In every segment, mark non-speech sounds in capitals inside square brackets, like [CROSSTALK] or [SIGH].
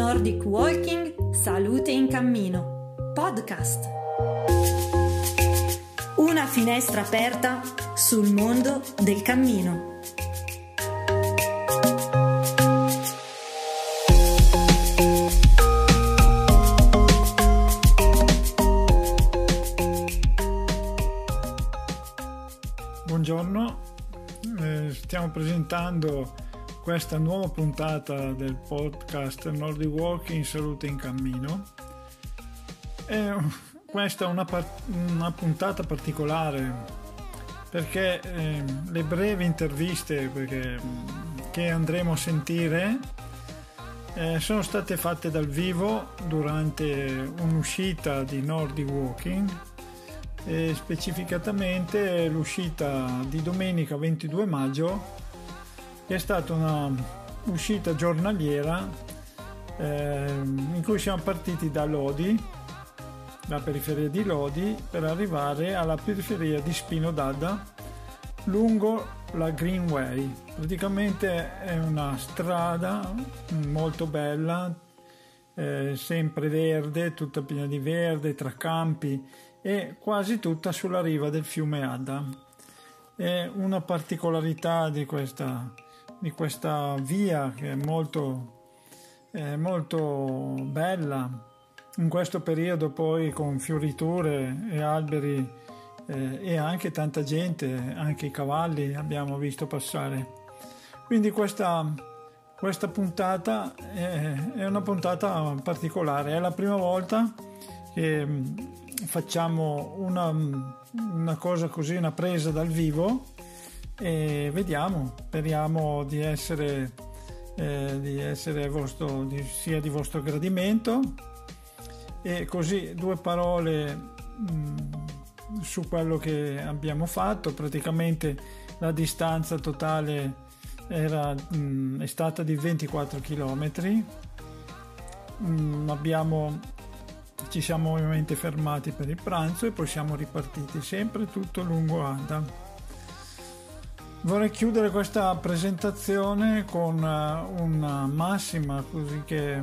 Nordic Walking Salute in Cammino Podcast. Una finestra aperta sul mondo del cammino. Buongiorno, eh, stiamo presentando questa nuova puntata del podcast Nordic Walking Salute in Cammino. E questa è una, una puntata particolare perché eh, le brevi interviste perché, che andremo a sentire eh, sono state fatte dal vivo durante un'uscita di Nordic Walking e specificatamente l'uscita di domenica 22 maggio è stata una uscita giornaliera eh, in cui siamo partiti da Lodi, la periferia di Lodi, per arrivare alla periferia di Spino d'Adda lungo la Greenway. Praticamente è una strada molto bella, eh, sempre verde, tutta piena di verde, tra campi e quasi tutta sulla riva del fiume Adda. È una particolarità di questa di questa via che è molto, è molto bella. In questo periodo poi con fioriture e alberi eh, e anche tanta gente, anche i cavalli abbiamo visto passare. Quindi questa, questa puntata è, è una puntata particolare, è la prima volta che mm, facciamo una, una cosa così, una presa dal vivo e vediamo, speriamo di essere, eh, di essere vostro, di, sia di vostro gradimento. E così due parole mh, mm, su quello che abbiamo fatto, praticamente la distanza totale era, mh, mm, è stata di 24 km, mh, abbiamo, ci siamo ovviamente fermati per il pranzo e poi siamo ripartiti sempre tutto lungo Ada. Vorrei chiudere questa presentazione con eh, una massima, così che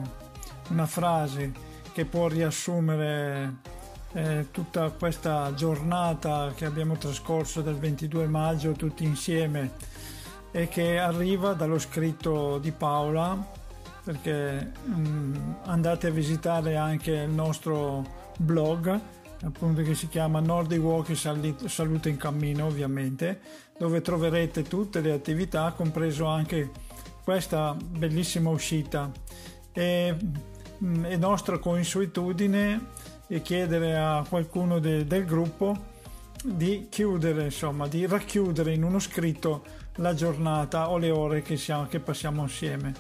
una frase che può riassumere eh, tutta questa giornata che abbiamo trascorso del 22 maggio tutti insieme e che arriva dallo scritto di Paola perché mh, mm, andate a visitare anche il nostro blog appunto che si chiama Nordic Walk Salute in Cammino ovviamente dove troverete tutte le attività compreso anche questa bellissima uscita. E mm, è nostra consuetudine chiedere a qualcuno de, del gruppo di chiudere insomma di racchiudere in uno scritto la giornata o le ore che, siamo, che passiamo insieme.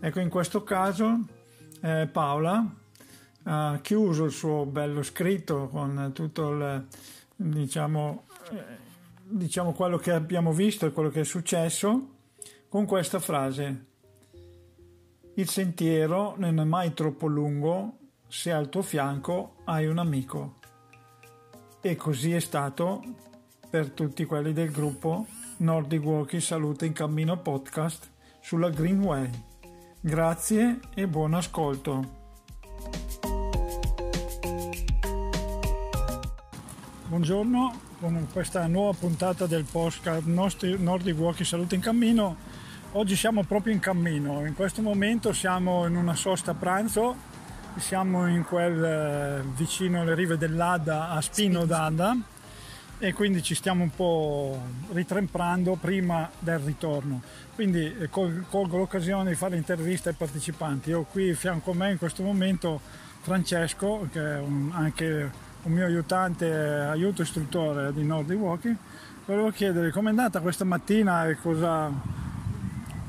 Ecco in questo caso eh, Paola ha chiuso il suo bello scritto con tutto il, diciamo, eh, diciamo quello che abbiamo visto e quello che è successo con questa frase. Il sentiero non è mai troppo lungo se al tuo fianco hai un amico. E così è stato per tutti quelli del gruppo Nordic Walking Salute in Cammino Podcast sulla Greenway. Grazie e buon ascolto. Buongiorno, con questa nuova puntata del podcast Nordic Walking Salute in Cammino. Oggi siamo proprio in cammino, in questo momento siamo in una sosta pranzo, siamo in quel eh, vicino alle rive dell'Adda a Spino d'Adda e quindi ci stiamo un po' ritremprando prima del ritorno. Quindi eh, colgo l'occasione di fare interviste ai partecipanti. Io qui fianco a me in questo momento Francesco, che è un, anche un mio aiutante, aiuto istruttore di Nordic Walking, volevo chiedere com'è andata questa mattina e cosa,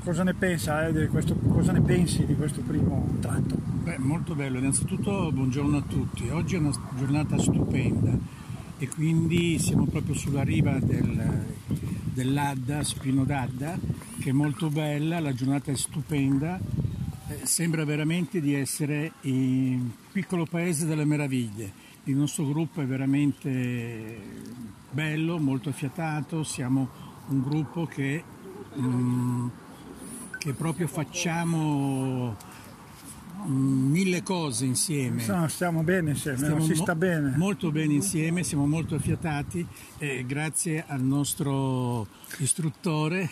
cosa ne pensa, eh, questo, cosa ne pensi di questo primo tratto? Beh, molto bello, innanzitutto buongiorno a tutti, oggi è una giornata stupenda e quindi siamo proprio sulla riva del, dell'Adda, Spino d'Adda, che è molto bella, la giornata è stupenda, eh, sembra veramente di essere in un piccolo paese delle meraviglie il nostro gruppo è veramente bello, molto affiatato, siamo un gruppo che, mm, che proprio facciamo mille cose insieme. No, stiamo bene insieme, Stiamo si mo- sta bene. Molto bene insieme, siamo molto affiatati e grazie al nostro istruttore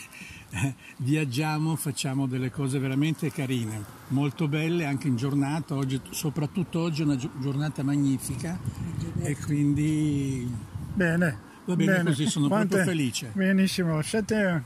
eh, viaggiamo, facciamo delle cose veramente carine, molto belle anche in giornata, oggi, soprattutto oggi è una gio- giornata magnifica e quindi Bene. Va bene così, sono proprio felice. Benissimo. Siete,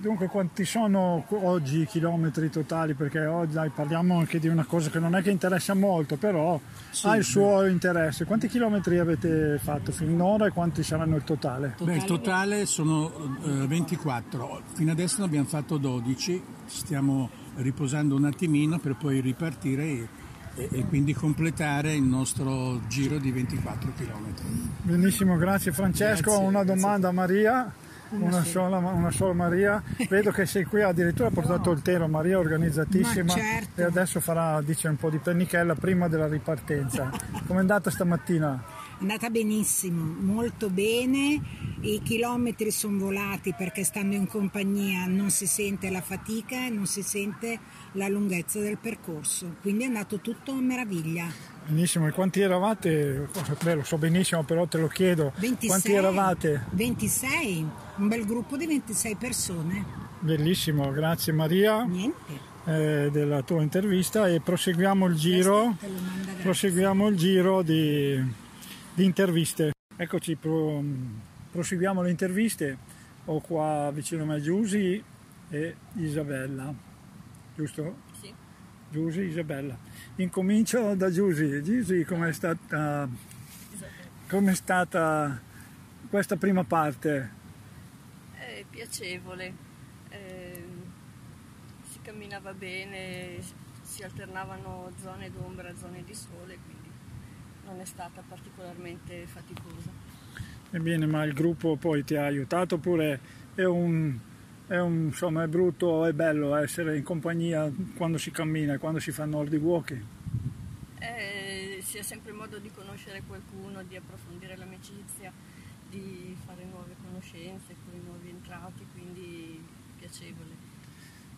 dunque, quanti sono oggi i chilometri totali? Perché oggi dai, parliamo anche di una cosa che non è che interessa molto, però Sì, ha il beh. suo interesse. Quanti chilometri avete fatto finora e quanti saranno il totale? Beh, il totale sono eh, 24, fino adesso ne abbiamo fatto 12, stiamo riposando un attimino per poi ripartire e, e- e quindi completare il nostro giro di 24 km. Benissimo, grazie Francesco. Grazie, una grazie. domanda a Maria. Una sola, una sola Maria, [LAUGHS] vedo che sei qui addirittura ha portato il telo, Maria è organizzatissima Ma certo. e adesso farà dice, un po' di pennichella prima della ripartenza. [LAUGHS] Com'è andata stamattina? È andata benissimo, molto bene, i chilometri sono volati perché stando in compagnia non si sente la fatica e non si sente la lunghezza del percorso, quindi è andato tutto a meraviglia. Benissimo, e quanti eravate? Beh, lo so benissimo, però te lo chiedo. 26, Quanti eravate? 26, un bel gruppo di 26 persone, Bellissimo, grazie Maria eh, della tua intervista e proseguiamo il giro, proseguiamo il giro di, di interviste. Eccoci, pro- proseguiamo le interviste. Ho qua vicino a me Giusy e Isabella, giusto? Sì. Giusy, Isabella. Incomincio da Giusy. Giusy, com'è stata, com'è stata questa prima parte? È piacevole, ehm, si camminava bene, si alternavano zone d'ombra, zone di sole, quindi non è stata particolarmente faticosa. Ebbene, ma il gruppo poi ti ha aiutato oppure è un, è un- insomma, è brutto, è bello essere in compagnia quando si cammina, quando si fa Nordic walking? Eh, si ha sempre modo di conoscere qualcuno, di approfondire l'amicizia, di fare nuove conoscenze con i nuovi entrati, quindi piacevole,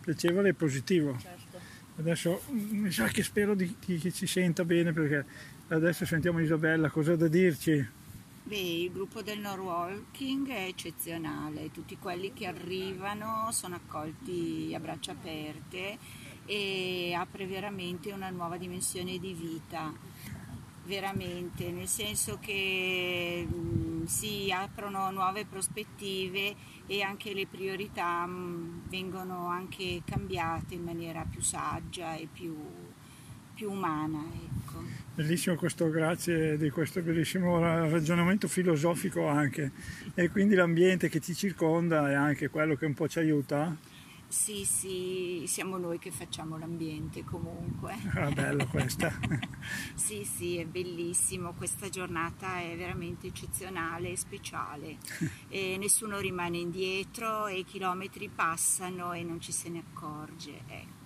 Piacevole e positivo. certo. Adesso mm, mi sa che spero di, di- che ci senta bene perché adesso sentiamo Isabella, cosa ha da dirci? Beh, il gruppo del Norwalking è eccezionale, tutti quelli che arrivano sono accolti a braccia aperte e apre veramente una nuova dimensione di vita, veramente, nel senso che mh, si aprono nuove prospettive e anche le priorità mh, vengono anche cambiate in maniera più saggia e più, più umana. Ecco. Bellissimo questo, grazie di questo bellissimo ra- ragionamento filosofico anche. E quindi l'ambiente che ti circonda è anche quello che un po' ci aiuta. Sì, sì, siamo noi che facciamo l'ambiente comunque. Ah, bello questa. [LAUGHS] Sì, sì, è bellissimo, questa giornata è veramente eccezionale e speciale. [LAUGHS] E nessuno rimane indietro e i chilometri passano e non ci se ne accorge, ecco.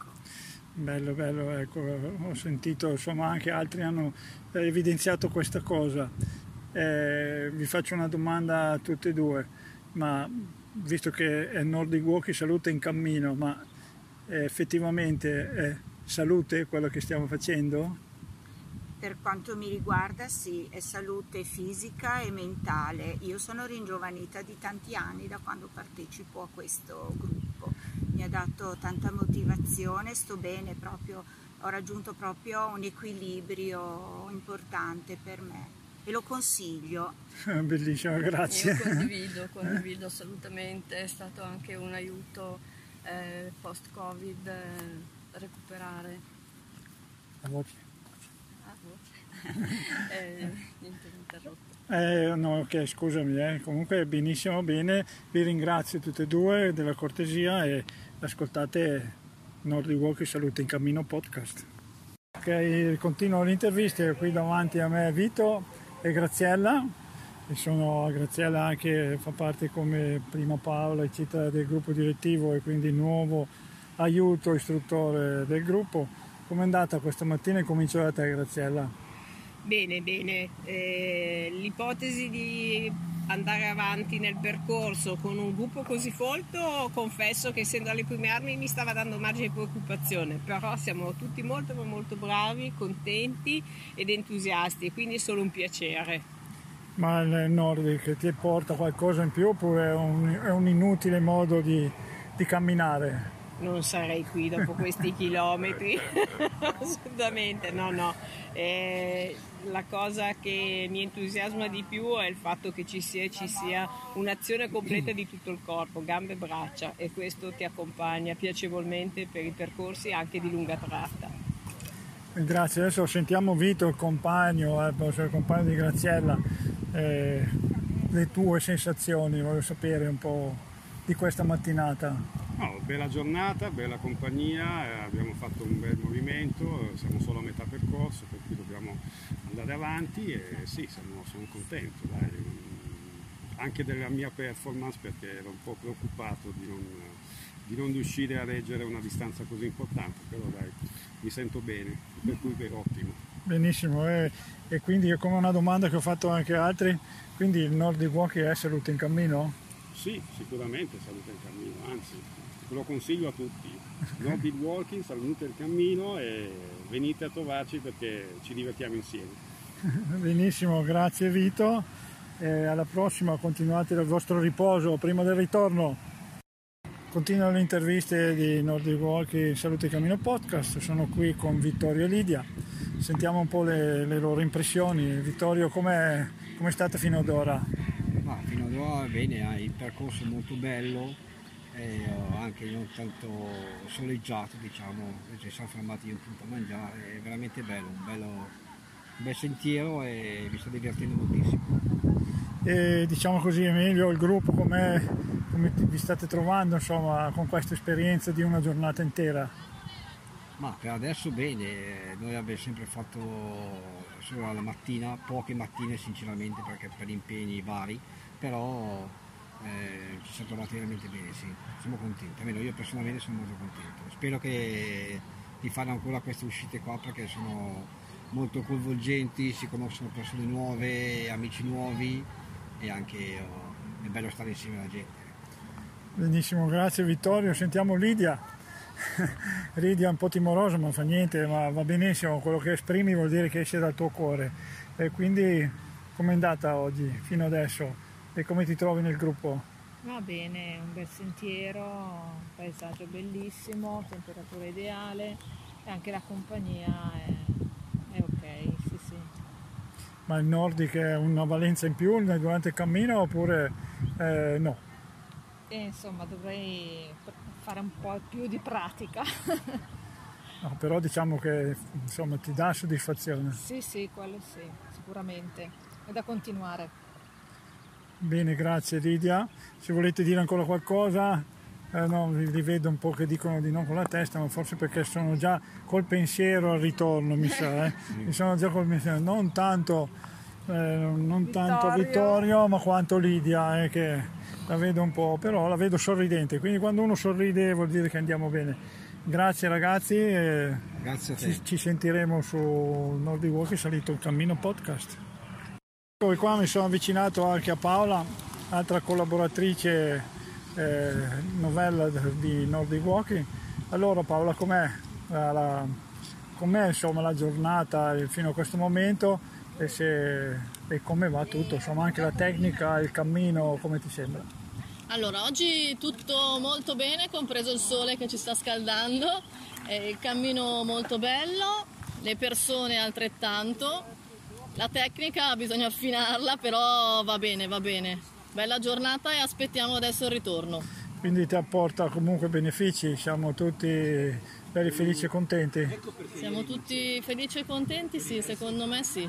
Bello, bello, ecco, ho sentito, insomma anche altri hanno evidenziato questa cosa. Eh, vi faccio una domanda a tutte e due, ma visto che è Nordic Walking Salute in cammino, ma eh, effettivamente è salute quello che stiamo facendo? Per quanto mi riguarda, sì, è salute fisica e mentale. Io sono ringiovanita di tanti anni da quando partecipo a questo gruppo. Mi ha dato tanta motivazione, sto bene proprio, ho raggiunto proprio un equilibrio importante per me e lo consiglio. [LAUGHS] Bellissimo, Io grazie. condivido, condivido [LAUGHS] assolutamente, è stato anche un aiuto eh, post-Covid eh, recuperare. La voce. Voce. [LAUGHS] eh, niente, interrotto. Eh, no, ok, scusami, eh. comunque benissimo, bene, vi ringrazio tutte e due della cortesia e ascoltate Nordic Walking Salute in Cammino podcast. Ok, continuo l'intervista, qui davanti a me Vito e Graziella, e sono Graziella anche fa parte come prima Paola eccetera del gruppo direttivo e quindi nuovo aiuto istruttore del gruppo. Com'è andata questa mattina e comincio da te Graziella? Bene, bene. Eh, l'ipotesi di andare avanti nel percorso con un gruppo così folto, confesso che essendo alle prime armi mi stava dando margine di preoccupazione, però siamo tutti molto molto bravi, contenti ed entusiasti, quindi è solo un piacere. Ma il Nordic ti porta qualcosa in più oppure è un, è un inutile modo di, di camminare? non sarei qui dopo questi [LAUGHS] chilometri, [LAUGHS] assolutamente, no, no. Eh, la cosa che mi entusiasma di più è il fatto che ci sia, ci sia un'azione completa di tutto il corpo, gambe e braccia, e questo ti accompagna piacevolmente per i percorsi anche di lunga tratta. Grazie, adesso sentiamo Vito, il compagno, eh, il compagno di Graziella, eh, le tue sensazioni, voglio sapere un po' di questa mattinata. No, bella giornata, bella compagnia, eh, abbiamo fatto un bel movimento, siamo solo a metà percorso per cui dobbiamo andare avanti e sì, sono, sono contento dai. anche della mia performance perché ero un po' preoccupato di non, di non riuscire a reggere una distanza così importante, però dai, mi sento bene, per cui è ottimo. Benissimo, e, e quindi come una domanda che ho fatto anche altri, quindi il Nordic Walking è salute in cammino? Sì, sicuramente salute in cammino, anzi lo consiglio a tutti. Nordic Walking, salute il cammino e venite a trovarci perché ci divertiamo insieme. [LAUGHS] Benissimo, grazie Vito. E alla prossima, continuate il vostro riposo prima del ritorno. Continuano le interviste di Nordic Walking Salute il Cammino Podcast. Sono qui con Vittorio e Lidia. Sentiamo un po' le, le loro impressioni. Vittorio, com'è, com'è stata fino ad ora? Ma fino ad ora bene, il percorso è molto bello e anche non tanto soleggiato diciamo, ci siamo fermati un punto a mangiare, è veramente bello, un, bello, un bel sentiero e mi sto divertendo moltissimo. E diciamo così Emilio, il gruppo come vi state trovando insomma, con questa esperienza di una giornata intera? Ma per adesso bene, noi abbiamo sempre fatto solo alla mattina, poche mattine sinceramente perché per impegni vari, però eh, ci siamo trovati veramente bene, sì, siamo contenti, almeno io personalmente sono molto contento. Spero che di fare ancora queste uscite qua perché sono molto coinvolgenti, si conoscono persone nuove, amici nuovi e anche oh, è bello stare insieme alla gente. Benissimo, grazie Vittorio. Sentiamo Lidia. [LAUGHS] Lidia è un po' timorosa, ma fa niente, ma va benissimo. Quello che esprimi vuol dire che esce dal tuo cuore. E quindi com'è andata oggi, fino adesso? E come ti trovi nel gruppo? Va bene, un bel sentiero, un paesaggio bellissimo, temperatura ideale e anche la compagnia è, è ok, sì sì. Ma il Nordic è una valenza in più durante il cammino oppure eh, no? E insomma dovrei fare un po' più di pratica. no, però diciamo che insomma, ti dà soddisfazione. Sì, sì, quello sì, sicuramente. È da continuare. Bene, grazie Lidia. Se volete dire ancora qualcosa, eh, no, li vedo un po' che dicono di no con la testa, ma forse perché sono già col pensiero al ritorno, mi sa. Eh? [LAUGHS] Mi sono già col pensiero, non tanto, eh, non Vittorio. tanto Vittorio, ma quanto Lidia, eh, che la vedo un po', però la vedo sorridente. Quindi quando uno sorride vuol dire che andiamo bene. Grazie ragazzi, Grazie ci, ci, sentiremo su Nordic Walk Salito il Cammino Podcast. Eccomi qua, mi sono avvicinato anche a Paola, altra collaboratrice eh, novella di Nordic Walking. Allora Paola, com'è, la, com'è insomma, la giornata fino a questo momento? E, se, e come va tutto, insomma anche la tecnica, il cammino, come ti sembra? Allora, oggi tutto molto bene, compreso il sole che ci sta scaldando, il cammino molto bello, le persone altrettanto, la tecnica bisogna affinarla, però va bene, va bene. Bella giornata e aspettiamo adesso il ritorno. Quindi ti apporta comunque benefici, siamo tutti belli felici e contenti? Siamo tutti felici e contenti, sì, secondo me sì,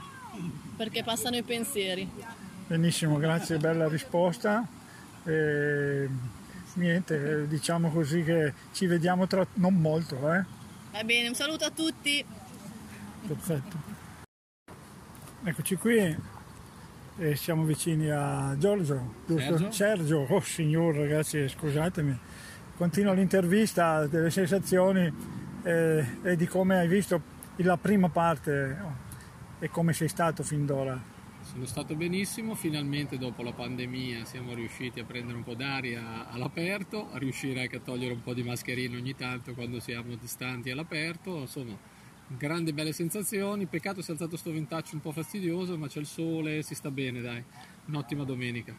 perché passano i pensieri. Benissimo, grazie, bella risposta. E, niente, diciamo così che ci vediamo tra non molto. Eh? Va bene, un saluto a tutti. Perfetto. Eccoci qui e siamo vicini a Giorgio? Sergio, Sergio. oh signor ragazzi scusatemi, continua l'intervista delle sensazioni eh, e di come hai visto la prima parte oh, e come sei stato fin d'ora. sono stato benissimo, finalmente dopo la pandemia siamo riusciti a prendere un po' d'aria all'aperto, a riuscire anche a togliere un po' di mascherine ogni tanto quando siamo distanti all'aperto, insomma grandi belle sensazioni, peccato sia alzato sto ventaccio un po' fastidioso, ma c'è il sole, si sta bene dai, un'ottima domenica.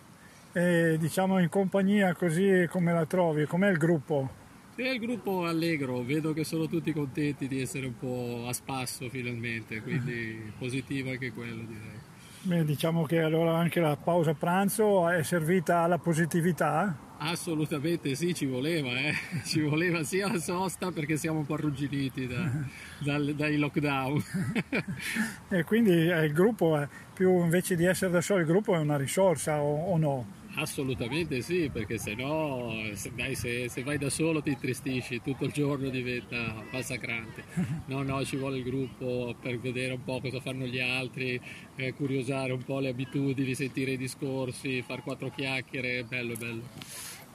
E diciamo in compagnia così come la trovi, com'è il gruppo? Sì, il gruppo è allegro, vedo che sono tutti contenti di essere un po' a spasso finalmente, quindi [LAUGHS] positivo anche quello direi. Beh, diciamo che allora anche la pausa pranzo è servita alla positività? Assolutamente sì, ci voleva, eh. [LAUGHS] ci voleva sia la sosta perché siamo un po' arrugginiti da, dal, dai lockdown. [LAUGHS] e quindi eh, il gruppo più invece di essere da solo, il gruppo è una risorsa o, o no? Assolutamente sì, perché se no, se, dai, se, se, vai da solo ti intristisci, tutto il giorno diventa massacrante. [LAUGHS] No, no, ci vuole il gruppo per vedere un po' cosa fanno gli altri, eh, curiosare un po' le abitudini, sentire i discorsi, fare quattro chiacchiere, bello, bello.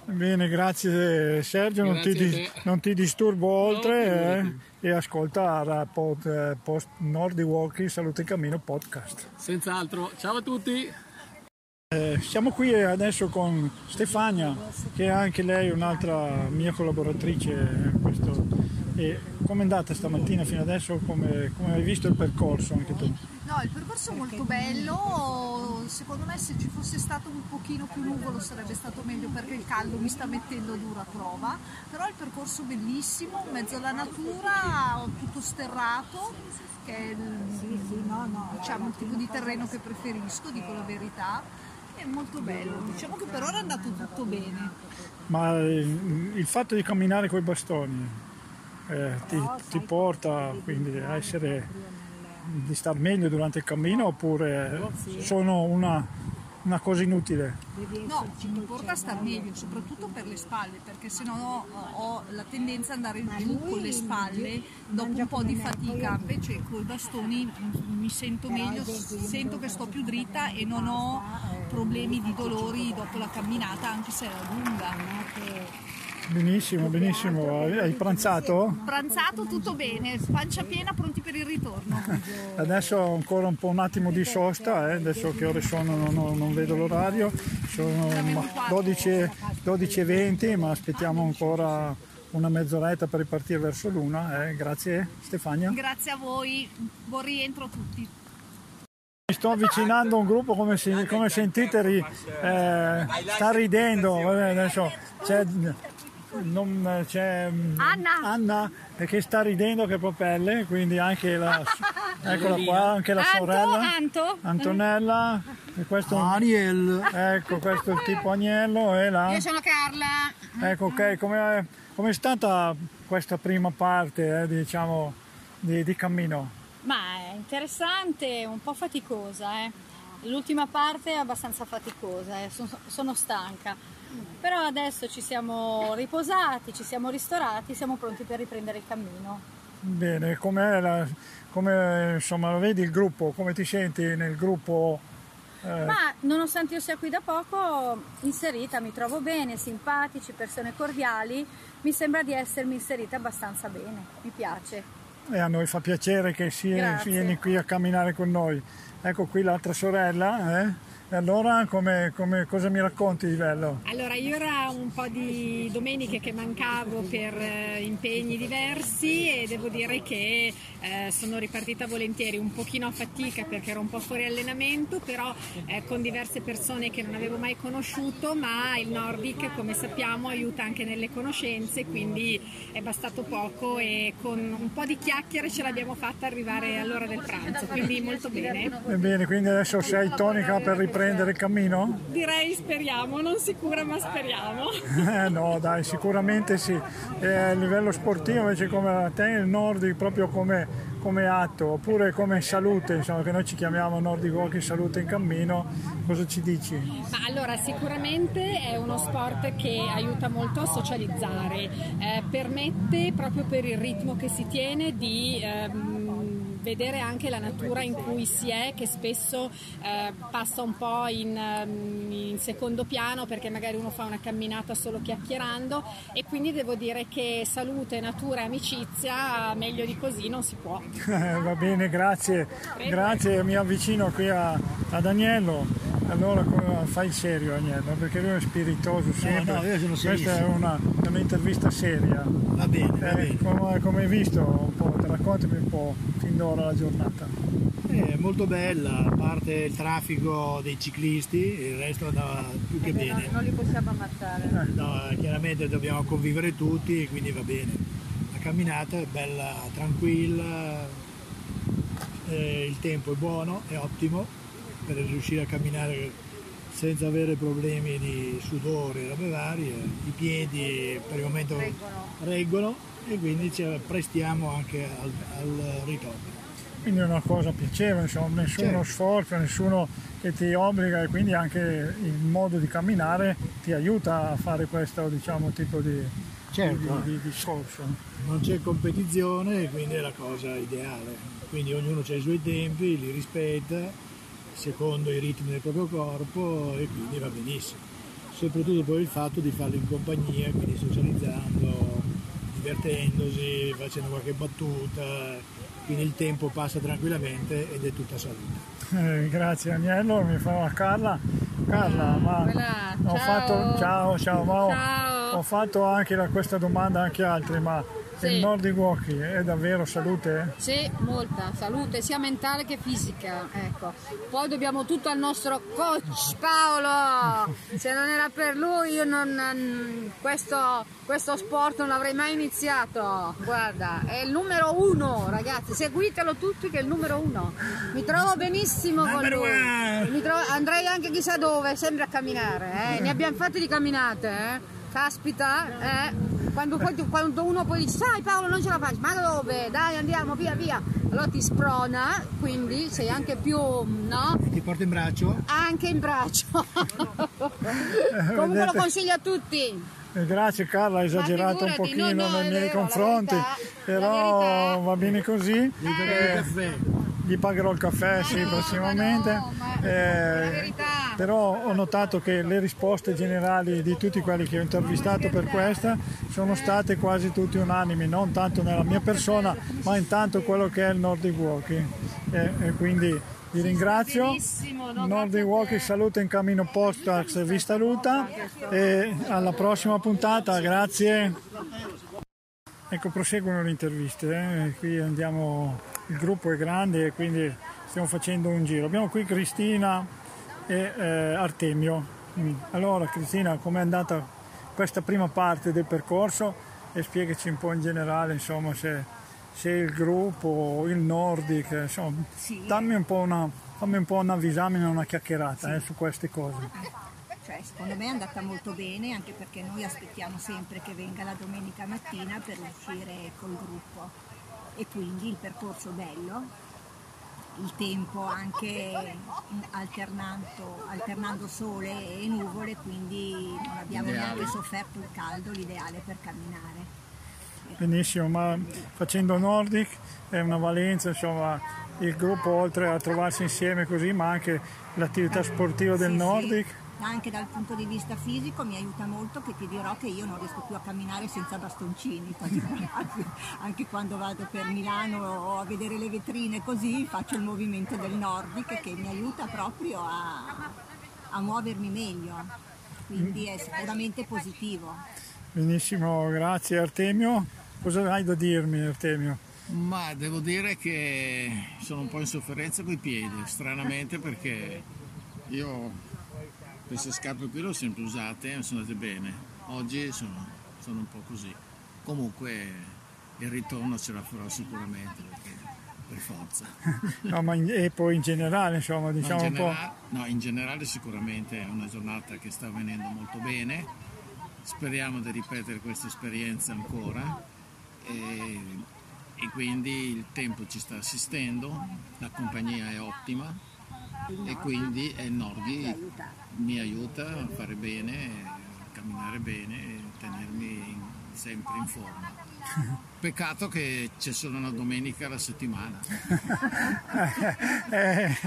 Bene, grazie Sergio, grazie non, ti, non, ti, disturbo oltre no, eh, e ascolta pod, eh, post Nordi Walking Salute in Cammino podcast. Senz'altro, ciao a tutti! Eh, siamo qui adesso con Stefania, che è anche lei un'altra mia collaboratrice. Questo. E come è andata stamattina fino adesso? Come, come, hai visto il percorso anche tu? No, il percorso è molto bello, secondo me se ci fosse stato un pochino più nuvolo sarebbe stato meglio perché il caldo mi sta mettendo dura prova, però il percorso bellissimo, in mezzo alla natura, tutto sterrato, che è il, diciamo, il tipo di terreno che preferisco, dico la verità è molto bello. Diciamo che per ora è andato tutto bene. Ma il fatto di camminare con i bastoni eh, ti, ti, porta quindi a essere di star meglio durante il cammino oppure sono una una cosa inutile. No, mi porta a star meglio, soprattutto per le spalle, perché se no ho la tendenza ad andare giù con le spalle dopo un po' di fatica, invece con i bastoni mi sento meglio, sento che sto più dritta e non ho problemi di dolori dopo la camminata, anche se è lunga. Benissimo, benissimo. Hai pranzato? Pranzato tutto bene, pancia piena, pronti per il ritorno. [LAUGHS] Adesso ancora un po' un attimo di sosta, eh? adesso che ore sono non, non vedo l'orario, sono 12, 12.20 ma aspettiamo ancora una mezz'oretta per ripartire verso l'una. Eh? Grazie Stefania. Grazie a voi, buon rientro a tutti. Mi sto avvicinando a un gruppo come, si, come sentite ri, eh, sta ridendo, adesso c'è non c'è mm, Anna. Anna che sta ridendo che propelle, quindi anche la, [LAUGHS] eccola qua, anche la sorella Anto, Antonella e questo Aniel. Ecco, questo è il tipo Agnello e la Io sono Carla. Ecco, ok, come è stata questa prima parte, eh, diciamo, di, di, cammino? Ma è interessante, un po' faticosa, eh. L'ultima parte è abbastanza faticosa, eh. sono, sono stanca però adesso ci siamo riposati, ci siamo ristorati, siamo pronti per riprendere il cammino. Bene, come, come insomma, vedi il gruppo, come ti senti nel gruppo? Eh... Ma nonostante io sia qui da poco inserita, mi trovo bene, simpatici, persone cordiali, mi sembra di essermi inserita abbastanza bene, mi piace. E a noi fa piacere che si, vieni qui a camminare con noi. Ecco qui l'altra sorella, eh? E allora come, come, cosa mi racconti di bello? Allora io era un po' di domeniche che mancavo per eh, impegni diversi e devo dire che eh, sono ripartita volentieri, un pochino a fatica perché ero un po' fuori allenamento, però eh, con diverse persone che non avevo mai conosciuto, ma il Nordic come sappiamo aiuta anche nelle conoscenze, quindi è bastato poco e con un po' di chiacchiere ce l'abbiamo fatta arrivare all'ora del pranzo, quindi molto bene. Bene, quindi adesso sei tonica per riprendere riprendere il cammino? Direi speriamo, non sicura ma speriamo. Eh, no dai, sicuramente sì. E a livello sportivo invece come te il Nordic proprio come, come atto oppure come salute, insomma che noi ci chiamiamo Nordic Walking Salute in Cammino, cosa ci dici? Ma allora sicuramente è uno sport che aiuta molto a socializzare, eh, permette proprio per il ritmo che si tiene di... Ehm, vedere anche la natura in cui si è, che spesso eh, passa un po' in, ehm, in, secondo piano perché magari uno fa una camminata solo chiacchierando e quindi devo dire che salute, natura e amicizia meglio di così non si può. [LAUGHS] Va bene, grazie. Prego. Grazie, mi avvicino qui a, a Daniello. Allora fai il serio Agnello, perché lui è spiritoso sempre. No, no, Questa è una, un'intervista seria. Va bene, va eh, come, come, hai visto, un po', raccontami un po' fin d'ora la giornata. È molto bella, a parte il traffico dei ciclisti, il resto andava più che bene. Non li possiamo ammazzare. Eh, no, chiaramente dobbiamo convivere tutti, quindi va bene. La camminata è bella, tranquilla, eh, il tempo è buono, è ottimo per riuscire a camminare senza avere problemi di sudore e robe varie. I piedi per il momento reggono, reggono e quindi ci prestiamo anche al, al ritorno quindi è una cosa piacevole, insomma, nessuno certo. sforzo, nessuno che ti obbliga e quindi anche il modo di camminare ti aiuta a fare questo diciamo, tipo di, certo. di, di, di sforzo. Non c'è competizione e quindi è la cosa ideale, quindi ognuno ha i suoi tempi, li rispetta secondo i ritmi del proprio corpo e quindi va benissimo. Soprattutto poi il fatto di farlo in compagnia, quindi socializzando, divertendosi, facendo qualche battuta quindi il tempo passa tranquillamente ed è tutta salute. Eh, grazie Agnello, mi fa la Carla. Carla, ma Quella, ho ciao. fatto ciao, ciao, ma ho, ciao. ho fatto anche la, questa domanda anche altri, ma sì. il Nordic Walking è davvero salute? Sì, molta salute, sia mentale che fisica. Ecco. Poi dobbiamo tutto al nostro coach Paolo. [LAUGHS] Se non era per lui io non, questo, questo sport non l'avrei mai iniziato. Guarda, è il numero uno, ragazzi. Seguitelo tutti che è il numero uno. Mi trovo benissimo con lui. Trovo, andrei anche chissà dove, sempre a camminare. Eh. Ne abbiamo fatte di camminate. Eh. Caspita, eh quando, poi, quando uno poi dice sai Paolo non ce la faccio, ma dove? Dai andiamo via via. Allora ti sprona, quindi sei anche più, no? E ti porta in braccio? Anche in braccio. [LAUGHS] [LAUGHS] Comunque lo consiglio a tutti. Eh, grazie Carla, hai esagerato un pochino no, no, nei miei vero, confronti, verità, però va bene così. Eh, gli pagherò il caffè, sì, no, prossimamente. No, eh, però ho notato che le risposte generali di tutti quelli che ho intervistato per questa sono state quasi tutte unanimi, non tanto nella mia persona, ma intanto quello che è il Nordic Walking. E, e quindi vi ringrazio. Nordic Walking saluta in cammino Postax vi saluta e alla prossima puntata, grazie. Ecco, proseguono le interviste, eh? qui andiamo il gruppo è grande e quindi stiamo facendo un giro. Abbiamo qui Cristina e eh, Artemio. Mm. Allora Cristina, com'è andata questa prima parte del percorso e spiegaci un po' in generale insomma, se, se il gruppo, il Nordic, insomma, sì. dammi un po' una, fammi un po' una visamina, una chiacchierata sì. eh, su queste cose. Cioè, secondo me è andata molto bene anche perché noi aspettiamo sempre che venga la domenica mattina per uscire col gruppo e quindi il percorso bello, il tempo anche alternando, alternando sole e nuvole, quindi non abbiamo ideale. neanche sofferto il caldo, l'ideale per camminare. Benissimo, ma facendo Nordic è una valenza, insomma, il gruppo oltre a trovarsi insieme così, ma anche l'attività sportiva del sì, Nordic. Sì anche dal punto di vista fisico mi aiuta molto che ti dirò che io non riesco più a camminare senza bastoncini, [LAUGHS] anche quando vado per Milano o a vedere le vetrine così faccio il movimento del Nordic che mi aiuta proprio a, a muovermi meglio, quindi è sicuramente positivo. Benissimo, grazie Artemio. Cosa hai da dirmi Artemio? Ma devo dire che sono un po' in sofferenza con i piedi, stranamente perché io queste scarpe qui le ho sempre usate, sono andate bene. Oggi sono, sono un po' così. Comunque il ritorno ce la farò sicuramente perché per forza. [LAUGHS] no, ma in, e poi in generale, insomma, diciamo no, in generale, un po'. No, in generale sicuramente è una giornata che sta venendo molto bene. Speriamo di ripetere questa esperienza ancora. E, e quindi il tempo ci sta assistendo, la compagnia è ottima e quindi il Nordi mi aiuta a fare bene, a camminare bene e tenermi sempre in forma. [LAUGHS] Peccato che c'è solo una domenica alla settimana. [LAUGHS] eh,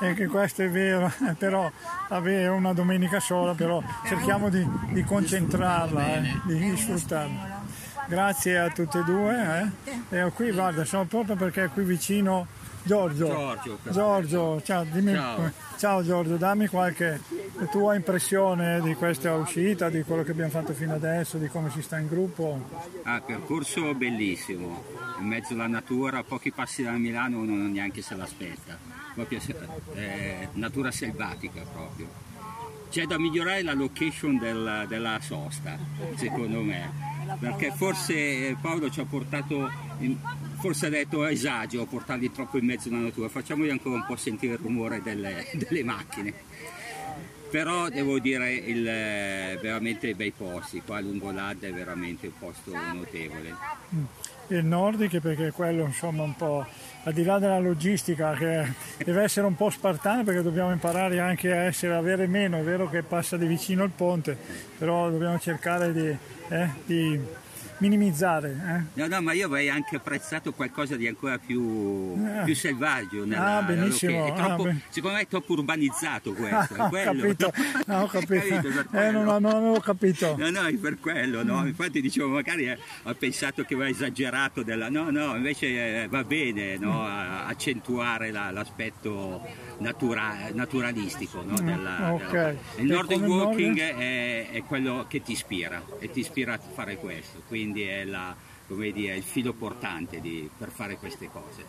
eh, che questo è vero, però avere una domenica sola, però cerchiamo di, di concentrarla, eh, di sfruttarla. Grazie a tutte e due. Eh. E qui guarda, sono proprio perché qui vicino Giorgio. Giorgio, Giorgio ciao, dimmi, Ciao. ciao Giorgio, dammi qualche tua impressione di questa uscita, di quello che abbiamo fatto fino adesso, di come si sta in gruppo. Ah, percorso bellissimo, in mezzo alla natura, a pochi passi da Milano uno non neanche se l'aspetta, proprio eh, natura selvatica proprio. C'è da migliorare la location del- della sosta, secondo me, perché forse eh, Paolo ci ha portato, in- forse ha detto esagero portarli troppo in mezzo alla natura, facciamogli ancora un po' sentire il rumore delle, [LAUGHS] delle macchine. Però devo dire il, eh, veramente bei posti, qua lungo l'Adda è veramente un posto notevole. Il Nordic perché quello insomma un po' al di là della logistica che deve essere un po' spartana perché dobbiamo imparare anche a essere, avere meno, è vero che passa di vicino il ponte, però dobbiamo cercare di, eh, di minimizzare. eh. No, no, ma io avrei anche apprezzato qualcosa di ancora più, Eh. più selvaggio. Nella, Ah, benissimo, troppo- ah, ben- secondo me è troppo urbanizzato questo. [LAUGHS] ho quello. capito, [LAUGHS] no, ho capito, Capito, Eh, non, non avevo capito. No, no, è per quello, no? Infatti dicevo, magari eh, ho pensato che aveva esagerato della... No, no, invece eh, va bene no? a- accentuare la- l'aspetto natura- naturalistico no? Mm, della, ok. della- Il Nordic come Walking è, è quello che ti ispira e ti ispira a fare questo, quindi è la- come dire, il filo portante di- per fare queste cose.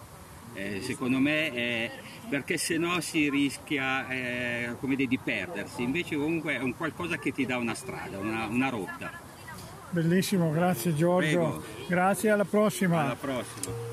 Eh, secondo me è perché se no si rischia eh, come dire, di perdersi, invece comunque è un qualcosa che ti dà una strada, una, una rotta. Bellissimo, grazie Giorgio. Prego. Grazie, alla prossima. Alla prossima.